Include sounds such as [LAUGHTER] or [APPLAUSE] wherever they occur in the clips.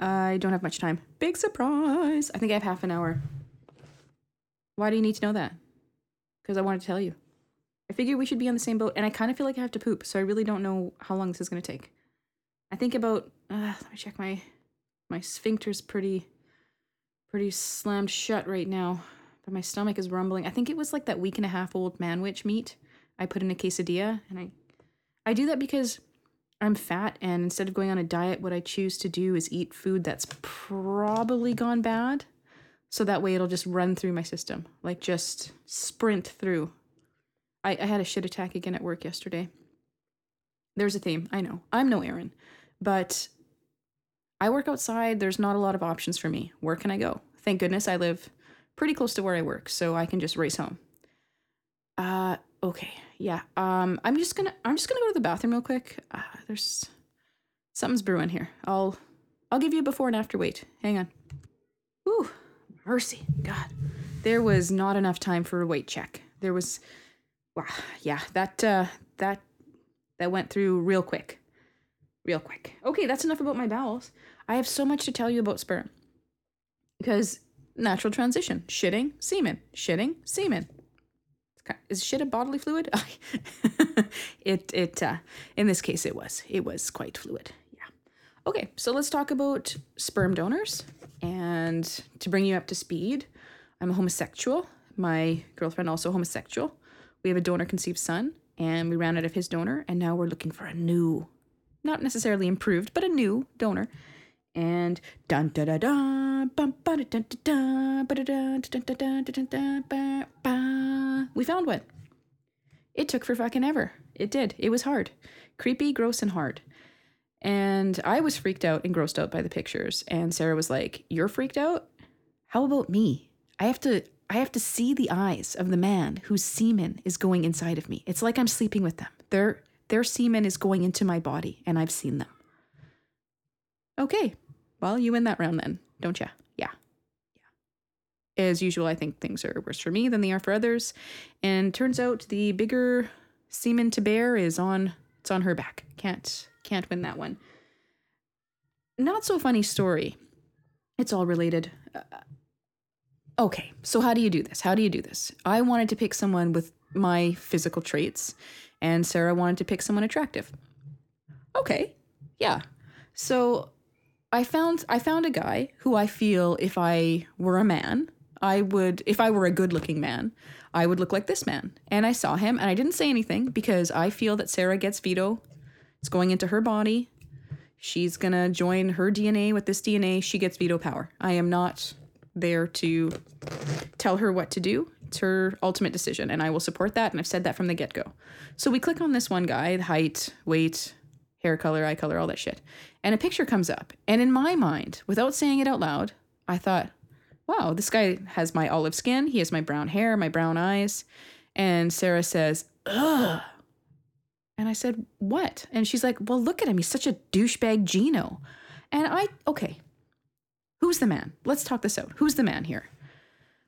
I don't have much time. Big surprise. I think I have half an hour. Why do you need to know that? Because I wanted to tell you. I figure we should be on the same boat, and I kind of feel like I have to poop, so I really don't know how long this is going to take. I think about. Uh, let me check my. My sphincter's pretty. Pretty slammed shut right now, but my stomach is rumbling. I think it was like that week and a half old manwich meat I put in a quesadilla, and I. I do that because I'm fat, and instead of going on a diet, what I choose to do is eat food that's probably gone bad. So that way it'll just run through my system, like just sprint through. I, I had a shit attack again at work yesterday. There's a theme, I know. I'm no Aaron, but I work outside. There's not a lot of options for me. Where can I go? Thank goodness I live pretty close to where I work, so I can just race home. Uh, okay yeah. Um, I'm just gonna I'm just gonna go to the bathroom real quick. Uh, there's something's brewing here. I'll I'll give you a before and after wait. Hang on. Ooh, mercy, God. There was not enough time for a weight check. There was, wow, yeah, that uh, that that went through real quick, real quick. Okay, that's enough about my bowels. I have so much to tell you about sperm. Because natural transition, shitting, semen, shitting, semen, is shit a bodily fluid? [LAUGHS] it it uh, in this case it was it was quite fluid. Yeah. Okay, so let's talk about sperm donors. And to bring you up to speed, I'm a homosexual. My girlfriend also homosexual. We have a donor conceived son, and we ran out of his donor, and now we're looking for a new, not necessarily improved, but a new donor and dun da da da bum ba da dun da ba da da dun da da dun da ba ba. We found one. It took for fucking ever. It did. It was hard, creepy, gross, and hard. And I was freaked out and grossed out by the pictures. And Sarah was like, "You're freaked out? How about me? I have to." I have to see the eyes of the man whose semen is going inside of me. It's like I'm sleeping with them. Their their semen is going into my body and I've seen them. Okay, well, you win that round then, don't you? Yeah. Yeah. As usual, I think things are worse for me than they are for others. And turns out the bigger semen to bear is on it's on her back. Can't can't win that one. Not so funny story. It's all related. Uh, okay, so how do you do this? How do you do this? I wanted to pick someone with my physical traits, and Sarah wanted to pick someone attractive. Okay, yeah. So I found I found a guy who I feel if I were a man, I would if I were a good-looking man, I would look like this man. And I saw him and I didn't say anything because I feel that Sarah gets veto. It's going into her body. She's going to join her DNA with this DNA. She gets veto power. I am not there to tell her what to do. It's her ultimate decision and I will support that and I've said that from the get-go. So we click on this one guy, height, weight, hair color, eye color, all that shit. And a picture comes up. And in my mind, without saying it out loud, I thought, wow, this guy has my olive skin. He has my brown hair, my brown eyes. And Sarah says, ugh. And I said, what? And she's like, well, look at him. He's such a douchebag Gino. And I, okay, who's the man? Let's talk this out. Who's the man here?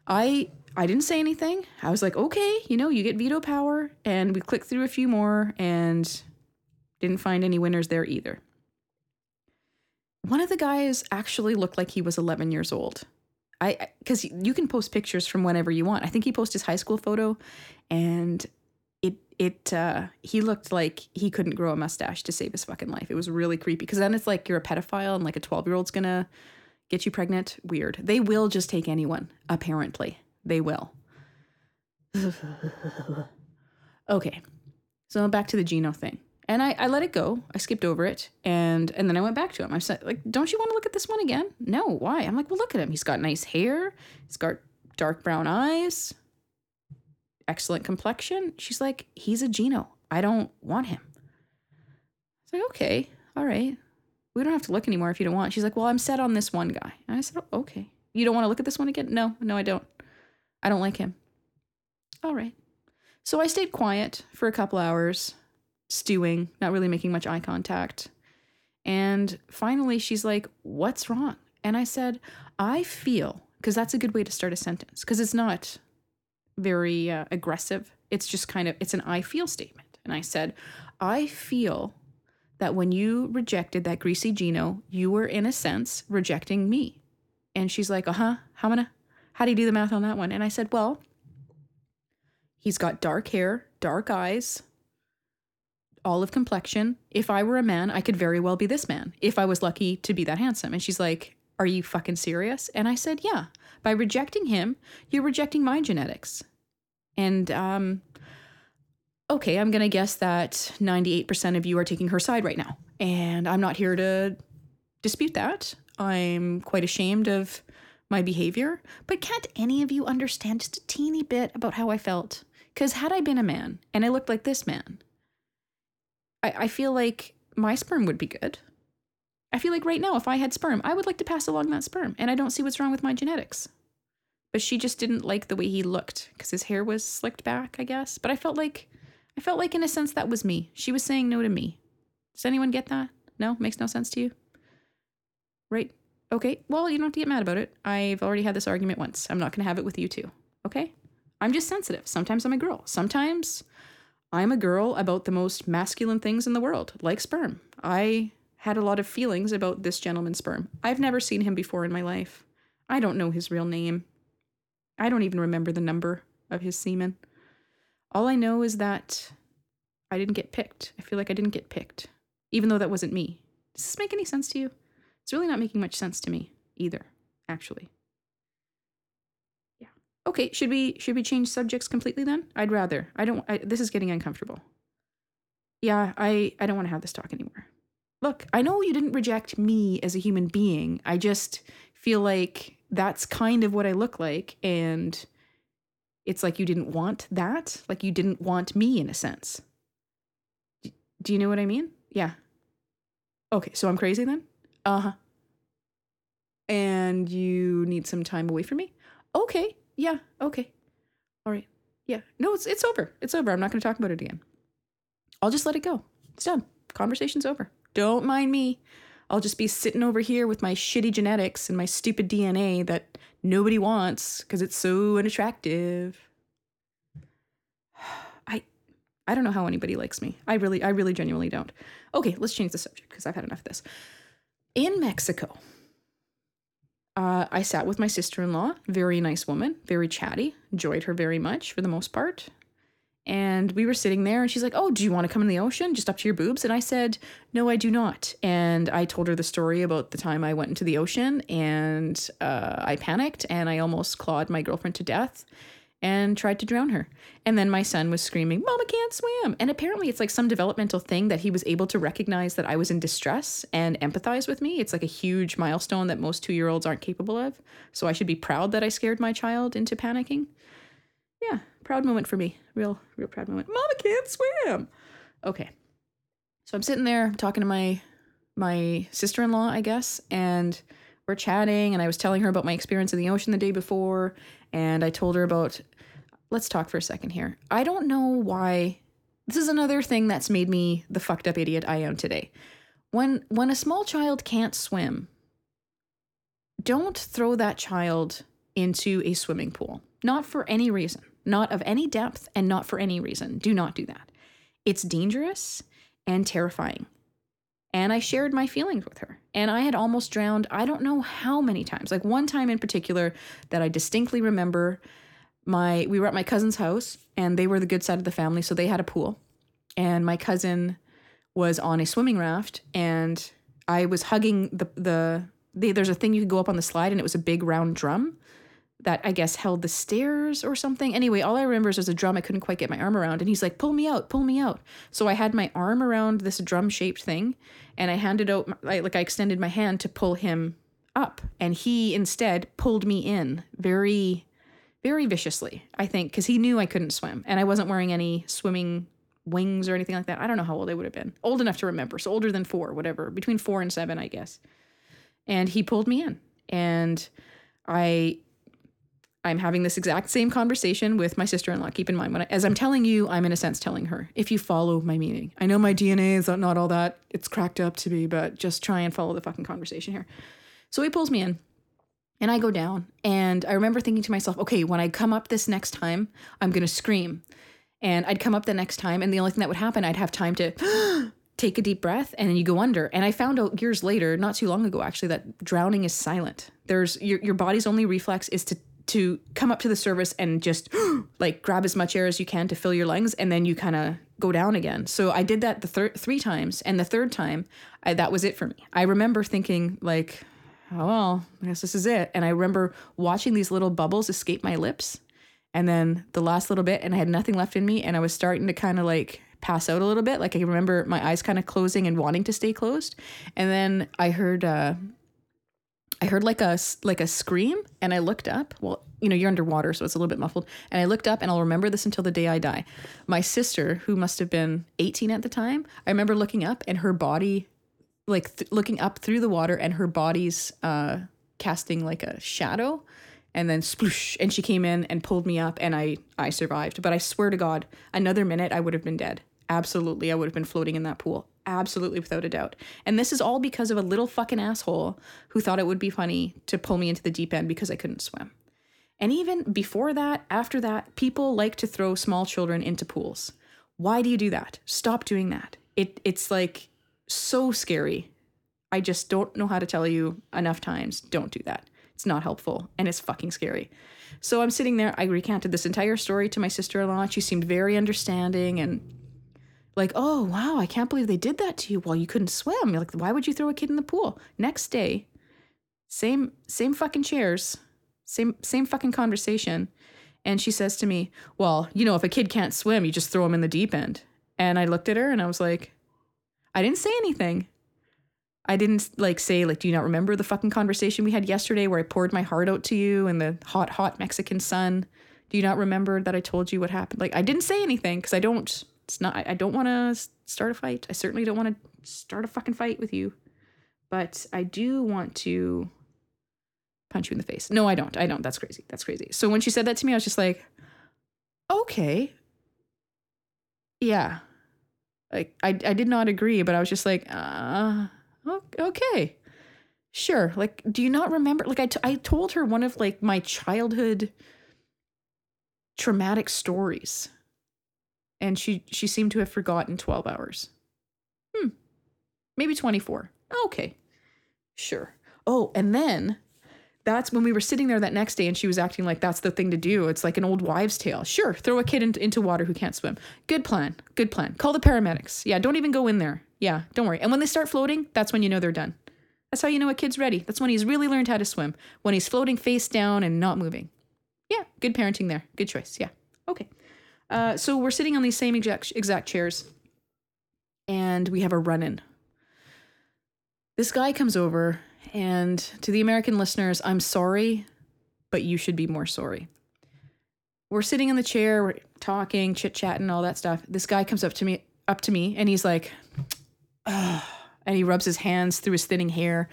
I I didn't say anything. I was like, okay, you know, you get veto power. And we clicked through a few more and didn't find any winners there either. One of the guys actually looked like he was 11 years old. I because you can post pictures from whenever you want. I think he posted his high school photo, and it it uh, he looked like he couldn't grow a mustache to save his fucking life. It was really creepy because then it's like you're a pedophile and like a 12 year old's gonna get you pregnant. Weird. They will just take anyone. Apparently, they will. [LAUGHS] okay, so back to the Gino thing. And I, I let it go. I skipped over it, and and then I went back to him. I said, like, don't you want to look at this one again? No, why? I'm like, well, look at him. He's got nice hair. He's got dark brown eyes. Excellent complexion. She's like, he's a Gino. I don't want him. It's like, okay, all right. We don't have to look anymore if you don't want. She's like, well, I'm set on this one guy. And I said, oh, okay. You don't want to look at this one again? No, no, I don't. I don't like him. All right. So I stayed quiet for a couple hours stewing, not really making much eye contact. And finally, she's like, What's wrong? And I said, I feel, because that's a good way to start a sentence, because it's not very uh, aggressive. It's just kind of, it's an I feel statement. And I said, I feel that when you rejected that greasy Gino, you were in a sense rejecting me. And she's like, uh huh, how many, how do you do the math on that one? And I said, well, he's got dark hair, dark eyes, olive complexion. If I were a man, I could very well be this man if I was lucky to be that handsome. And she's like, are you fucking serious? And I said, yeah. By rejecting him, you're rejecting my genetics. And um, okay, I'm going to guess that 98% of you are taking her side right now. And I'm not here to dispute that. I'm quite ashamed of my behavior. But can't any of you understand just a teeny bit about how I felt? Because had I been a man and I looked like this man, I, I feel like my sperm would be good. I feel like right now, if I had sperm, I would like to pass along that sperm. And I don't see what's wrong with my genetics. But she just didn't like the way he looked because his hair was slicked back, I guess. But I felt like I felt like, in a sense, that was me. She was saying no to me. Does anyone get that? No? Makes no sense to you? Right? Okay. Well, you don't have to get mad about it. I've already had this argument once. I'm not going to have it with you too. Okay? I'm just sensitive. Sometimes I'm a girl. Sometimes I'm a girl about the most masculine things in the world, like sperm. I had a lot of feelings about this gentleman's sperm. I've never seen him before in my life. I don't know his real name. I don't even remember the number of his semen. All I know is that I didn't get picked. I feel like I didn't get picked, even though that wasn't me. Does this make any sense to you? It's really not making much sense to me either, actually. Okay, should we should we change subjects completely then? I'd rather. I don't I, this is getting uncomfortable. Yeah, I I don't want to have this talk anymore. Look, I know you didn't reject me as a human being. I just feel like that's kind of what I look like and it's like you didn't want that. Like you didn't want me in a sense. D- do you know what I mean? Yeah. Okay, so I'm crazy then? Uh huh. And you need some time away from me? Okay. Yeah. Okay. All right. Yeah. No, it's it's over. It's over. I'm not going to talk about it again. I'll just let it go. It's done. Conversation's over. Don't mind me. I'll just be sitting over here with my shitty genetics and my stupid DNA that nobody wants because it's so unattractive. [SIGHS] I I don't know how anybody likes me. I really I really genuinely don't. Okay, let's change the subject because I've had enough of this. In Mexico, I sat with my sister-in-law, very nice woman, very chatty, enjoyed her very much for the most part. And we were sitting there, and she's like, Oh, do you want to come in the ocean just up to your boobs? And I said, No, I do not. And I told her the story about the time I went into the ocean and uh, I panicked and I almost clawed my girlfriend to death and tried to drown her. And then my son was screaming, Mama can't swim. And apparently, it's like some developmental thing that he was able to recognize that I was in distress and empathize with me. It's like a huge milestone that most two year olds aren't capable of. So I should be proud that I scared my child into panicking. Yeah, proud moment for me. Real, real proud moment. Mama can't swim. Okay. So I'm sitting there talking to my my sister-in-law, I guess, and we're chatting and I was telling her about my experience in the ocean the day before and I told her about let's talk for a second here. I don't know why this is another thing that's made me the fucked up idiot I am today. When when a small child can't swim, don't throw that child into a swimming pool. Not for any reason, not of any depth, and not for any reason. Do not do that. It's dangerous and terrifying. And I shared my feelings with her. And I had almost drowned, I don't know how many times. Like one time in particular that I distinctly remember my we were at my cousin's house and they were the good side of the family, so they had a pool. And my cousin was on a swimming raft and I was hugging the the, the there's a thing you could go up on the slide and it was a big round drum that I guess held the stairs or something. Anyway, all I remember is there's a drum I couldn't quite get my arm around, and he's like, "Pull me out, pull me out." So I had my arm around this drum-shaped thing, and I handed out, like I extended my hand to pull him up, and he instead pulled me in very, very viciously. I think because he knew I couldn't swim, and I wasn't wearing any swimming wings or anything like that. I don't know how old I would have been. Old enough to remember, so older than four, whatever, between four and seven, I guess. And he pulled me in, and I I'm having this exact same conversation with my sister in law. Keep in mind, when I, as I'm telling you, I'm in a sense telling her, if you follow my meaning. I know my DNA is not all that it's cracked up to be, but just try and follow the fucking conversation here. So he pulls me in and I go down. And I remember thinking to myself, okay, when I come up this next time, I'm going to scream. And I'd come up the next time, and the only thing that would happen, I'd have time to [GASPS] take a deep breath and then you go under. And I found out years later, not too long ago actually, that drowning is silent. There's your your body's only reflex is to to come up to the surface and just [GASPS] like grab as much air as you can to fill your lungs and then you kind of go down again. So I did that the third three times and the third time I, that was it for me. I remember thinking like oh well, I guess this is it. And I remember watching these little bubbles escape my lips and then the last little bit and I had nothing left in me and I was starting to kind of like pass out a little bit. Like I remember my eyes kind of closing and wanting to stay closed. And then I heard uh I heard like a like a scream and I looked up. Well, you know, you're underwater so it's a little bit muffled. And I looked up and I'll remember this until the day I die. My sister, who must have been 18 at the time, I remember looking up and her body like th- looking up through the water and her body's uh casting like a shadow and then sploosh and she came in and pulled me up and I I survived. But I swear to God, another minute I would have been dead. Absolutely, I would have been floating in that pool. Absolutely, without a doubt. And this is all because of a little fucking asshole who thought it would be funny to pull me into the deep end because I couldn't swim. And even before that, after that, people like to throw small children into pools. Why do you do that? Stop doing that. It it's like so scary. I just don't know how to tell you enough times. Don't do that. It's not helpful and it's fucking scary. So I'm sitting there, I recanted this entire story to my sister in law. She seemed very understanding and like, oh wow, I can't believe they did that to you while you couldn't swim. You're like, why would you throw a kid in the pool? Next day, same same fucking chairs, same same fucking conversation. And she says to me, Well, you know, if a kid can't swim, you just throw him in the deep end. And I looked at her and I was like, I didn't say anything. I didn't like say like, do you not remember the fucking conversation we had yesterday where I poured my heart out to you in the hot, hot Mexican sun? Do you not remember that I told you what happened? Like, I didn't say anything because I don't. It's not. I, I don't want to start a fight. I certainly don't want to start a fucking fight with you. But I do want to punch you in the face. No, I don't. I don't. That's crazy. That's crazy. So when she said that to me, I was just like, okay, yeah. Like I, I did not agree, but I was just like, uh, okay, sure. Like, do you not remember? Like, I, t- I told her one of like my childhood traumatic stories, and she she seemed to have forgotten twelve hours. Hmm, maybe twenty four. Okay, sure. Oh, and then that's when we were sitting there that next day and she was acting like that's the thing to do. It's like an old wives' tale. Sure, throw a kid in, into water who can't swim. Good plan. Good plan. Call the paramedics. Yeah, don't even go in there. Yeah, don't worry. And when they start floating, that's when you know they're done. That's how you know a kid's ready. That's when he's really learned how to swim. When he's floating face down and not moving. Yeah, good parenting there. Good choice. Yeah. Okay. Uh, so we're sitting on these same exact exact chairs, and we have a run in. This guy comes over and to the American listeners, I'm sorry, but you should be more sorry. We're sitting in the chair, we're talking, chit chatting, all that stuff. This guy comes up to me, up to me, and he's like, Ugh. [SIGHS] and he rubs his hands through his thinning hair,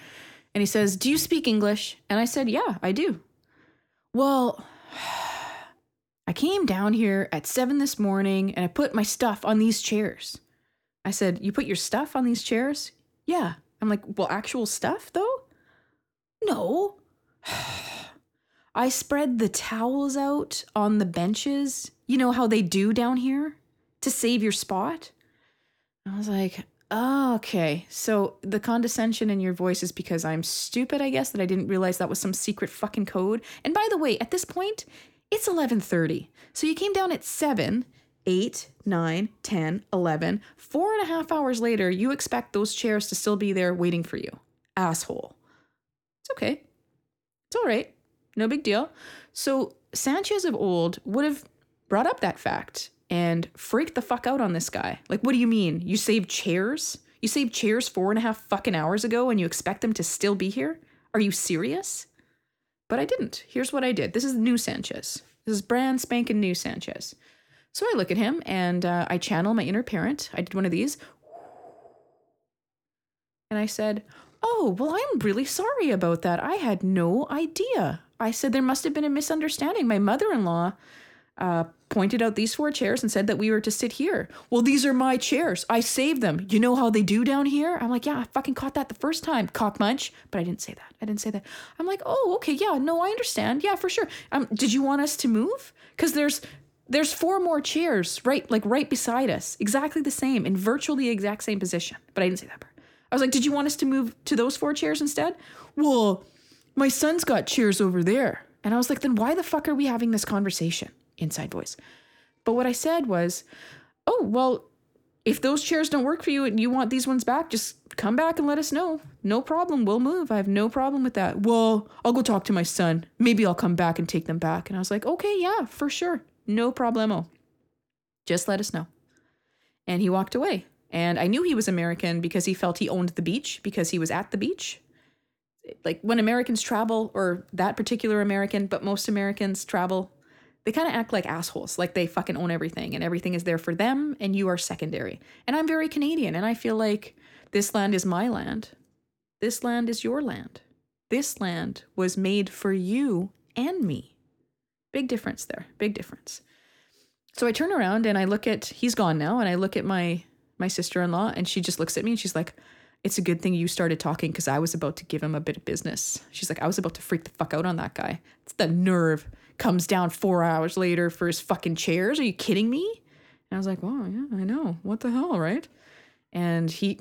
and he says, "Do you speak English?" And I said, "Yeah, I do." Well, I came down here at seven this morning, and I put my stuff on these chairs. I said, "You put your stuff on these chairs?" Yeah. I'm like, "Well, actual stuff though?" No. [SIGHS] I spread the towels out on the benches. You know how they do down here to save your spot? I was like, oh, okay. So the condescension in your voice is because I'm stupid, I guess, that I didn't realize that was some secret fucking code. And by the way, at this point, it's 11:30. So you came down at 7, 8, 9, 10, 11. Four and a half hours later, you expect those chairs to still be there waiting for you. Asshole. It's okay. It's all right. No big deal. So Sanchez of old would have brought up that fact and freaked the fuck out on this guy. Like, what do you mean? You saved chairs? You saved chairs four and a half fucking hours ago and you expect them to still be here? Are you serious? But I didn't. Here's what I did. This is new Sanchez. This is brand spanking new Sanchez. So I look at him and uh, I channel my inner parent. I did one of these. And I said, Oh, well, I'm really sorry about that. I had no idea. I said there must have been a misunderstanding. My mother in law uh, pointed out these four chairs and said that we were to sit here. Well, these are my chairs. I saved them. You know how they do down here? I'm like, yeah, I fucking caught that the first time, cock munch. But I didn't say that. I didn't say that. I'm like, oh, okay, yeah, no, I understand. Yeah, for sure. Um, did you want us to move? Because there's There's four more chairs right like right beside us, exactly the same in virtually the exact same position. But I didn't say that part. I was like, "Did you want us to move to those four chairs instead?" Well, my son's got chairs over there. And I was like, "Then why the fuck are we having this conversation?" Inside voice. But what I said was, "Oh, well, if those chairs don't work for you and you want these ones back, just come back and let us know. No problem. We'll move. I have no problem with that. Well, I'll go talk to my son. Maybe I'll come back and take them back. And I was like, okay, yeah, for sure. No problemo. Just let us know. And he walked away. And I knew he was American because he felt he owned the beach because he was at the beach. Like when Americans travel, or that particular American, but most Americans travel, they kind of act like assholes, like they fucking own everything and everything is there for them and you are secondary. And I'm very Canadian and I feel like this land is my land. This land is your land. This land was made for you and me. Big difference there. Big difference. So I turn around and I look at he's gone now and I look at my my sister-in-law and she just looks at me and she's like it's a good thing you started talking because I was about to give him a bit of business. She's like, I was about to freak the fuck out on that guy. It's the nerve. Comes down four hours later for his fucking chairs. Are you kidding me? And I was like, wow, yeah, I know. What the hell, right? And he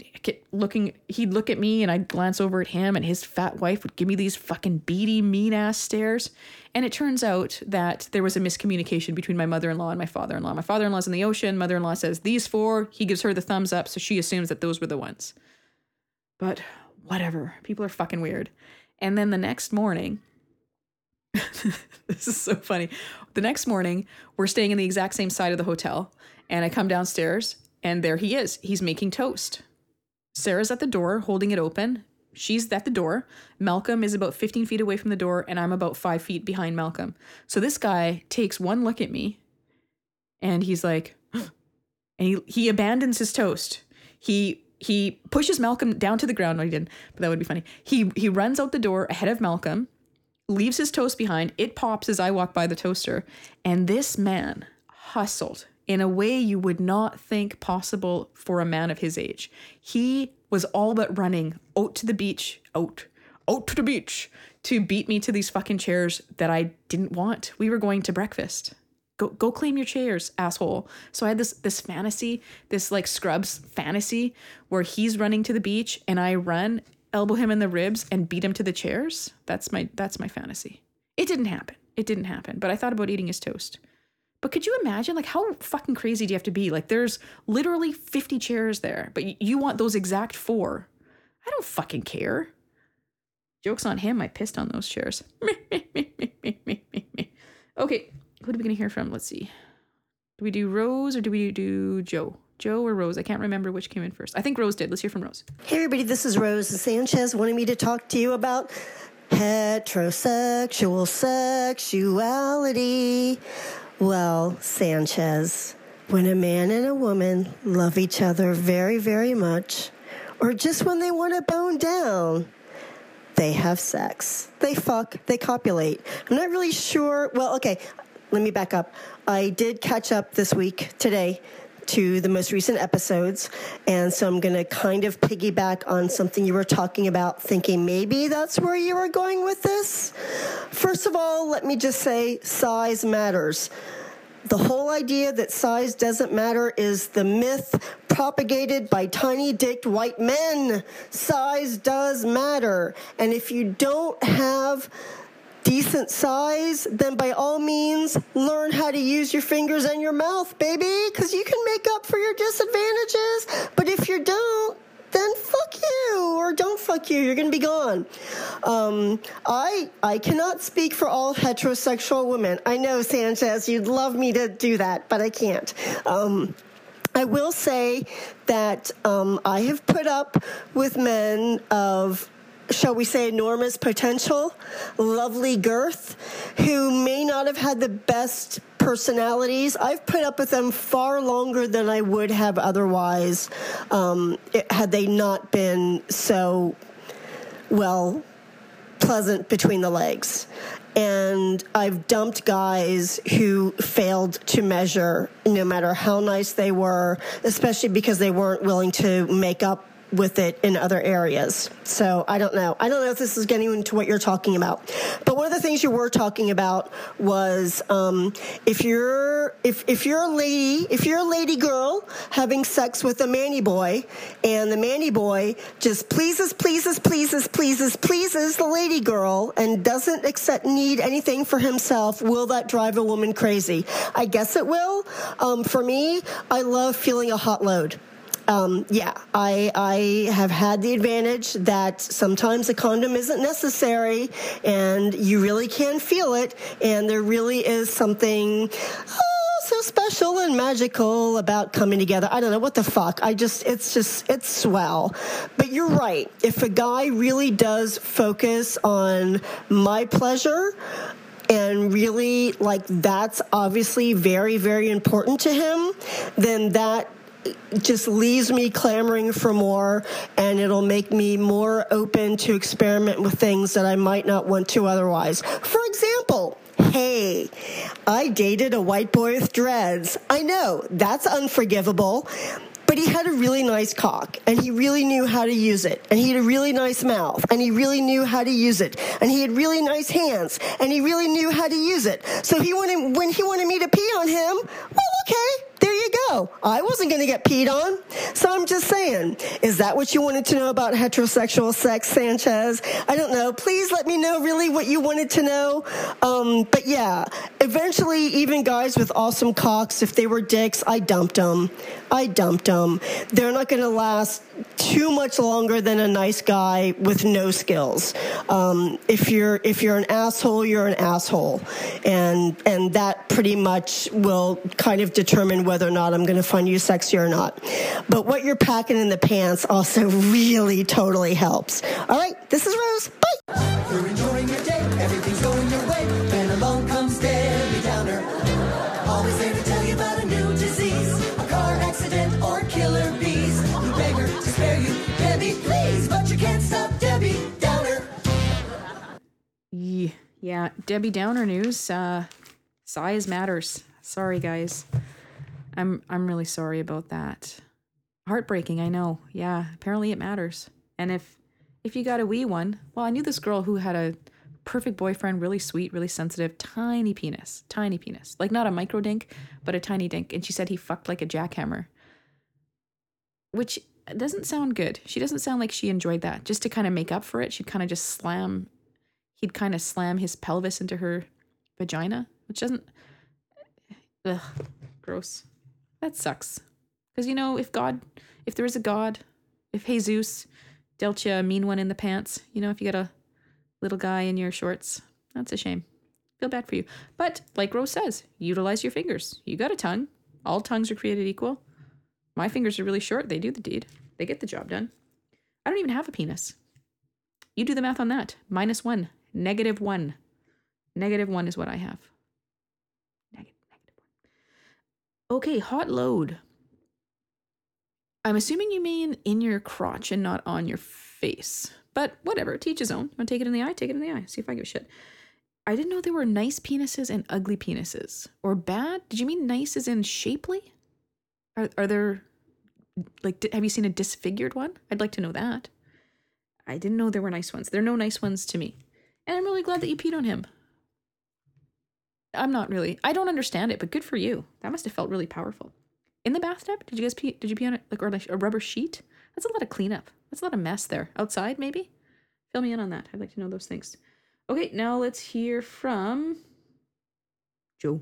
looking, he'd look at me and I'd glance over at him, and his fat wife would give me these fucking beady, mean ass stares. And it turns out that there was a miscommunication between my mother in law and my father in law. My father in law's in the ocean. Mother in law says, These four. He gives her the thumbs up, so she assumes that those were the ones. But whatever. People are fucking weird. And then the next morning, [LAUGHS] this is so funny. The next morning, we're staying in the exact same side of the hotel, and I come downstairs, and there he is. He's making toast. Sarah's at the door, holding it open. She's at the door. Malcolm is about 15 feet away from the door, and I'm about five feet behind Malcolm. So this guy takes one look at me, and he's like, [GASPS] and he he abandons his toast. He he pushes Malcolm down to the ground. No, he didn't, but that would be funny. He he runs out the door ahead of Malcolm, leaves his toast behind. It pops as I walk by the toaster, and this man hustled in a way you would not think possible for a man of his age. He was all but running out to the beach, out, out to the beach to beat me to these fucking chairs that I didn't want. We were going to breakfast. Go go claim your chairs, asshole. So I had this this fantasy, this like Scrubs fantasy where he's running to the beach and I run, elbow him in the ribs and beat him to the chairs. That's my that's my fantasy. It didn't happen. It didn't happen, but I thought about eating his toast. But could you imagine like how fucking crazy do you have to be? Like there's literally 50 chairs there, but you want those exact 4. I don't fucking care. Joke's on him. I pissed on those chairs. [LAUGHS] okay, who are we going to hear from? Let's see. Do we do Rose or do we do Joe? Joe or Rose? I can't remember which came in first. I think Rose did. Let's hear from Rose. Hey, everybody. This is Rose Sanchez wanting me to talk to you about heterosexual sexuality. Well, Sanchez, when a man and a woman love each other very, very much, or just when they want to bone down, they have sex. They fuck, they copulate. I'm not really sure. Well, okay, let me back up. I did catch up this week, today, to the most recent episodes. And so I'm going to kind of piggyback on something you were talking about, thinking maybe that's where you were going with this. First of all, let me just say size matters. The whole idea that size doesn't matter is the myth propagated by tiny dicked white men. Size does matter. And if you don't have decent size, then by all means, learn how to use your fingers and your mouth, baby, because you can make up for your disadvantages. But if you don't, then fuck you or don't fuck you. You're gonna be gone. Um, I I cannot speak for all heterosexual women. I know Sanchez, you'd love me to do that, but I can't. Um, I will say that um, I have put up with men of shall we say, enormous potential, lovely girth, who may not have had the best personalities. I've put up with them far longer than I would have otherwise um, it, had they not been so, well, pleasant between the legs. And I've dumped guys who failed to measure, no matter how nice they were, especially because they weren't willing to make up with it in other areas. So I don't know. I don't know if this is getting into what you're talking about. But one of the things you were talking about was um, if you're if if you're a lady if you're a lady girl having sex with a manny boy, and the manny boy just pleases pleases pleases pleases pleases the lady girl and doesn't accept need anything for himself, will that drive a woman crazy? I guess it will. Um, for me, I love feeling a hot load. Um, yeah, I, I have had the advantage that sometimes a condom isn't necessary and you really can feel it, and there really is something. Oh, so special and magical about coming together. I don't know what the fuck. I just, it's just, it's swell. But you're right. If a guy really does focus on my pleasure, and really like that's obviously very very important to him then that just leaves me clamoring for more and it'll make me more open to experiment with things that I might not want to otherwise. For example, hey, I dated a white boy with dreads. I know, that's unforgivable but he had a really nice cock and he really knew how to use it and he had a really nice mouth and he really knew how to use it and he had really nice hands and he really knew how to use it so he wanted when he wanted me to pee on him well okay go. I wasn't going to get peed on. So I'm just saying, is that what you wanted to know about heterosexual sex, Sanchez? I don't know. Please let me know really what you wanted to know. Um, but yeah, eventually, even guys with awesome cocks, if they were dicks, I dumped them. I dumped them. They're not going to last too much longer than a nice guy with no skills. Um, if you're if you're an asshole, you're an asshole, and and that pretty much will kind of determine whether or not I'm going to find you sexy or not. But what you're packing in the pants also [LAUGHS] really totally helps. All right, this is Rose. Bye. Yeah, Debbie Downer news. Uh, size matters. Sorry, guys. I'm I'm really sorry about that. Heartbreaking, I know. Yeah, apparently it matters. And if if you got a wee one, well, I knew this girl who had a perfect boyfriend, really sweet, really sensitive, tiny penis, tiny penis, like not a micro dink, but a tiny dink. And she said he fucked like a jackhammer, which doesn't sound good. She doesn't sound like she enjoyed that. Just to kind of make up for it, she'd kind of just slam, he'd kind of slam his pelvis into her vagina, which doesn't, ugh, gross. That sucks. Because, you know, if God, if there is a God, if Jesus dealt you a mean one in the pants, you know, if you got a little guy in your shorts, that's a shame. Feel bad for you. But, like Rose says, utilize your fingers. You got a tongue. All tongues are created equal. My fingers are really short. They do the deed, they get the job done. I don't even have a penis. You do the math on that. Minus one, negative one. Negative one is what I have. Okay, hot load. I'm assuming you mean in your crotch and not on your face. But whatever, teach his own. Want to take it in the eye? Take it in the eye. See if I give a shit. I didn't know there were nice penises and ugly penises. Or bad? Did you mean nice as in shapely? Are, are there, like, have you seen a disfigured one? I'd like to know that. I didn't know there were nice ones. There are no nice ones to me. And I'm really glad that you peed on him. I'm not really. I don't understand it, but good for you. That must have felt really powerful. In the bathtub, did you guys pee? Did you pee on it like or like a rubber sheet? That's a lot of cleanup. That's a lot of mess there. Outside, maybe. Fill me in on that. I'd like to know those things. Okay, now let's hear from Joe.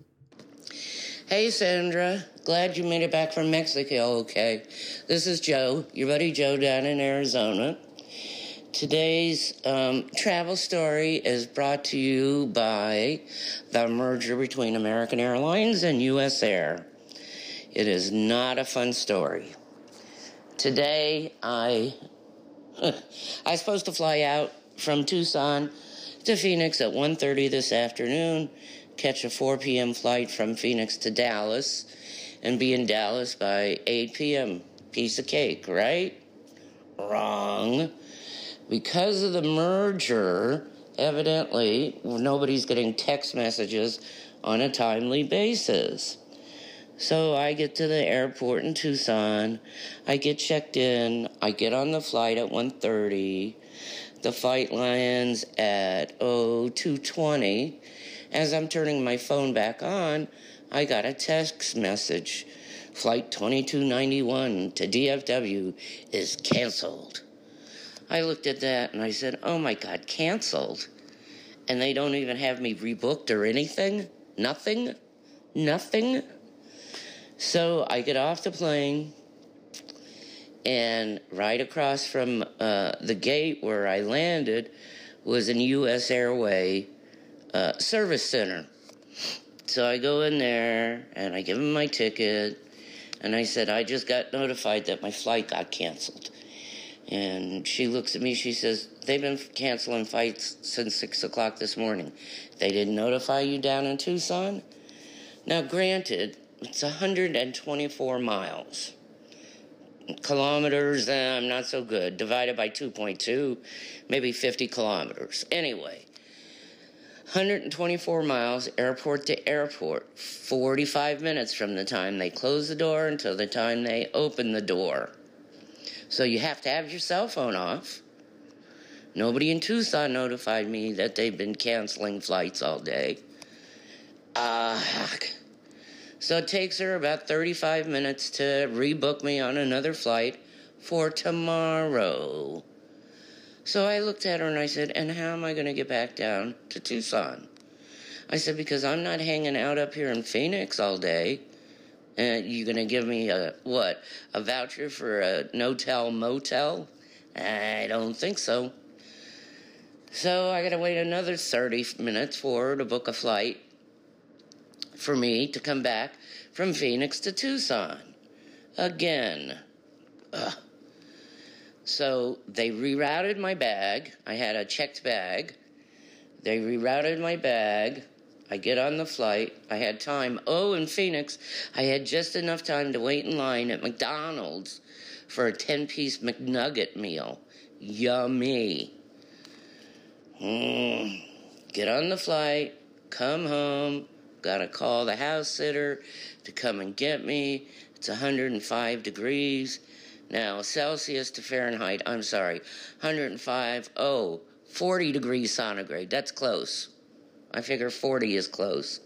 Hey, Sandra. Glad you made it back from Mexico. Okay, this is Joe, your buddy Joe down in Arizona. Today's um, travel story is brought to you by the merger between American Airlines and US Air. It is not a fun story. Today, I [LAUGHS] I was supposed to fly out from Tucson to Phoenix at 1:30 this afternoon, catch a 4 p.m. flight from Phoenix to Dallas, and be in Dallas by 8 p.m. Piece of cake, right? Wrong because of the merger, evidently, nobody's getting text messages on a timely basis. So I get to the airport in Tucson. I get checked in. I get on the flight at 1:30. The flight lands at oh 2:20. As I'm turning my phone back on, I got a text message. Flight 2291 to DFW is canceled. I looked at that and I said, "Oh my god, canceled." And they don't even have me rebooked or anything? Nothing? Nothing? So I get off the plane, and right across from uh, the gate where I landed was an U.S. Airway uh, service center. So I go in there and I give them my ticket, and I said, I just got notified that my flight got canceled. And she looks at me, she says, They've been canceling flights since 6 o'clock this morning. They didn't notify you down in Tucson? Now, granted, it's 124 miles. Kilometers, eh, I'm not so good. Divided by 2.2, maybe 50 kilometers. Anyway, 124 miles, airport to airport, 45 minutes from the time they close the door until the time they open the door. So you have to have your cell phone off. Nobody in Tucson notified me that they've been canceling flights all day. Uh, so it takes her about 35 minutes to rebook me on another flight for tomorrow. So I looked at her and I said, And how am I going to get back down to Tucson? I said, Because I'm not hanging out up here in Phoenix all day. And you to give me a, what, a voucher for a no-tell motel? I don't think so. So I got to wait another 30 minutes for her to book a flight for me to come back from Phoenix to Tucson. Again. Ugh. So they rerouted my bag. I had a checked bag. They rerouted my bag. I get on the flight. I had time. Oh, in Phoenix, I had just enough time to wait in line at McDonald's for a 10 piece McNugget meal. Yummy. Mm. Get on the flight, come home, Gotta call the house sitter to come and get me. It's 105 degrees. Now, Celsius to Fahrenheit, I'm sorry, 105, oh, 40 degrees centigrade. That's close. I figure 40 is close.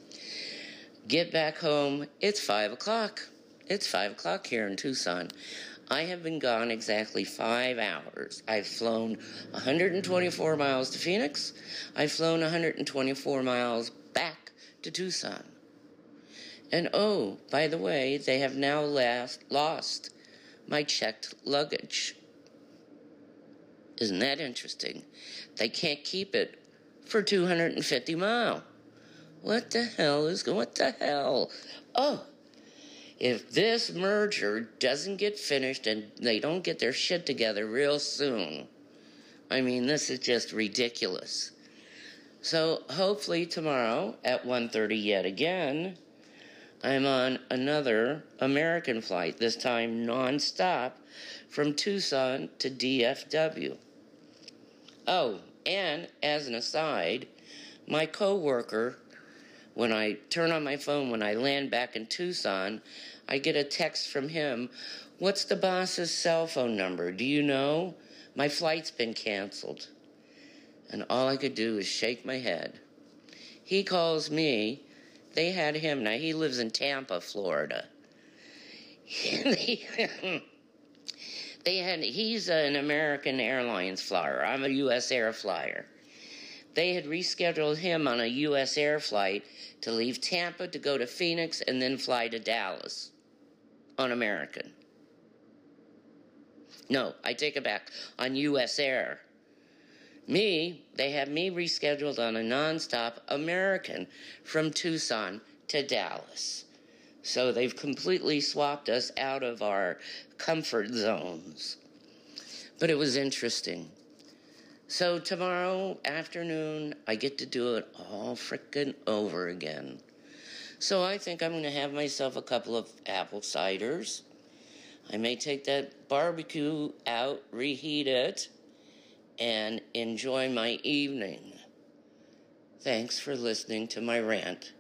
Get back home. It's 5 o'clock. It's 5 o'clock here in Tucson. I have been gone exactly five hours. I've flown 124 miles to Phoenix. I've flown 124 miles back to Tucson. And oh, by the way, they have now last, lost my checked luggage. Isn't that interesting? They can't keep it for 250 mile. What the hell is what the hell? Oh, if this merger doesn't get finished and they don't get their shit together real soon, I mean, this is just ridiculous. So hopefully tomorrow at 1:30 yet again, I'm on another American flight, this time nonstop from Tucson to DFW. Oh, and as an aside, my coworker, when I turn on my phone when I land back in Tucson, I get a text from him. What's the boss's cell phone number? Do you know? My flight's been canceled and all I could do is shake my head. He calls me. They had him. Now, he lives in Tampa, Florida. [LAUGHS] [LAUGHS] they had, he's an American Airlines flyer. I'm a U.S. Air flyer. They had rescheduled him on a U.S. Air flight to leave Tampa to go to Phoenix and then fly to Dallas on American. No, I take it back on U.S. Air. Me, they have me rescheduled on a nonstop American from Tucson to Dallas. So they've completely swapped us out of our comfort zones. But it was interesting. So tomorrow afternoon, I get to do it all frickin' over again. So I think I'm to have myself a couple of apple ciders. I may take that barbecue out, reheat it, and enjoy my evening. Thanks for listening to my rant.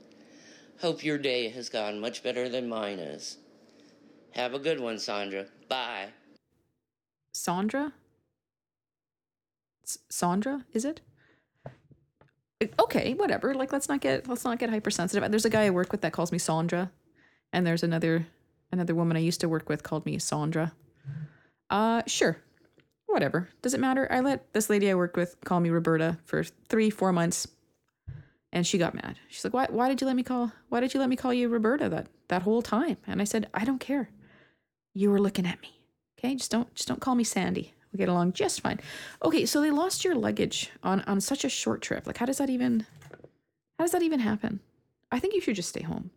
Hope your day has gone much better than mine is. Have a good one, Sandra. Bye. Sandra? S- Sandra, is it? Okay, whatever. Like let's not get let's not get hypersensitive. There's a guy I work with that calls me Sandra, and there's another another woman I used to work with called me Sandra. Uh, sure. Whatever. Does it matter? I let this lady I worked with call me Roberta for three, four months, and she got mad. She's like, "Why? Why did you let me call? Why did you let me call you Roberta that that whole time?" And I said, "I don't care. You were looking at me. Okay, just don't just don't call me Sandy. We'll get along just fine." Okay, so they lost your luggage on on such a short trip. Like, how does that even? How does that even happen? I think you should just stay home.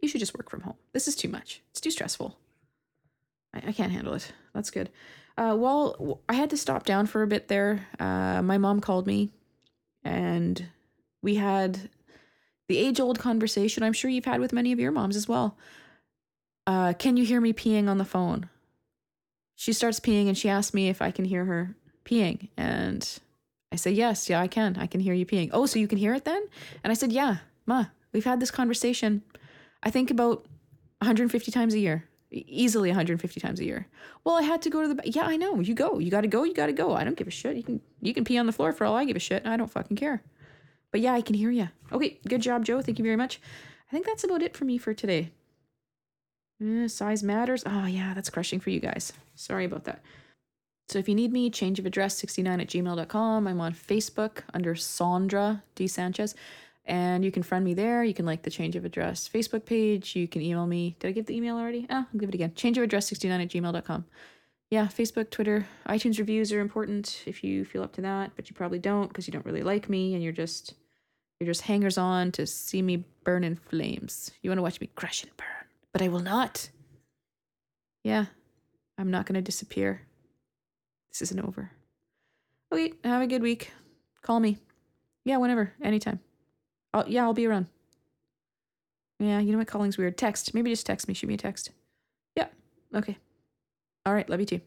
You should just work from home. This is too much. It's too stressful. I, I can't handle it. That's good. Uh, well, I had to stop down for a bit there. Uh, my mom called me, and we had the age old conversation I'm sure you've had with many of your moms as well. Uh, can you hear me peeing on the phone? She starts peeing and she asks me if I can hear her peeing. And I say, Yes, yeah, I can. I can hear you peeing. Oh, so you can hear it then? And I said, Yeah, Ma, we've had this conversation, I think about 150 times a year. Easily 150 times a year. Well, I had to go to the ba- yeah. I know. You go. You got to go. You got to go. I don't give a shit. You can you can pee on the floor for all I give a shit. I don't fucking care. But yeah, I can hear you. Okay, good job, Joe. Thank you very much. I think that's about it for me for today. Eh, size matters. Oh, yeah, that's crushing for you guys. Sorry about that. So if you need me, change of address 69 at gmail.com. I'm on Facebook under Sandra D. Sanchez. And you can friend me there. You can like the change of address Facebook page. You can email me. Did I give the email already? Oh, I'll give it again. Change of address 69 at gmail.com. Yeah, Facebook, Twitter, iTunes reviews are important if you feel up to that, but you probably don't because you don't really like me and you're just you're just hangers on to see me burn in flames. You want to watch me crash and burn, but I will not. Yeah, I'm not going to disappear. This isn't over. Okay, have a good week. Call me. Yeah, whenever, anytime. I'll, yeah, I'll be around. Yeah, you know what? Calling's weird. Text. Maybe just text me. Shoot me a text. Yeah. Okay. All right. Love you too.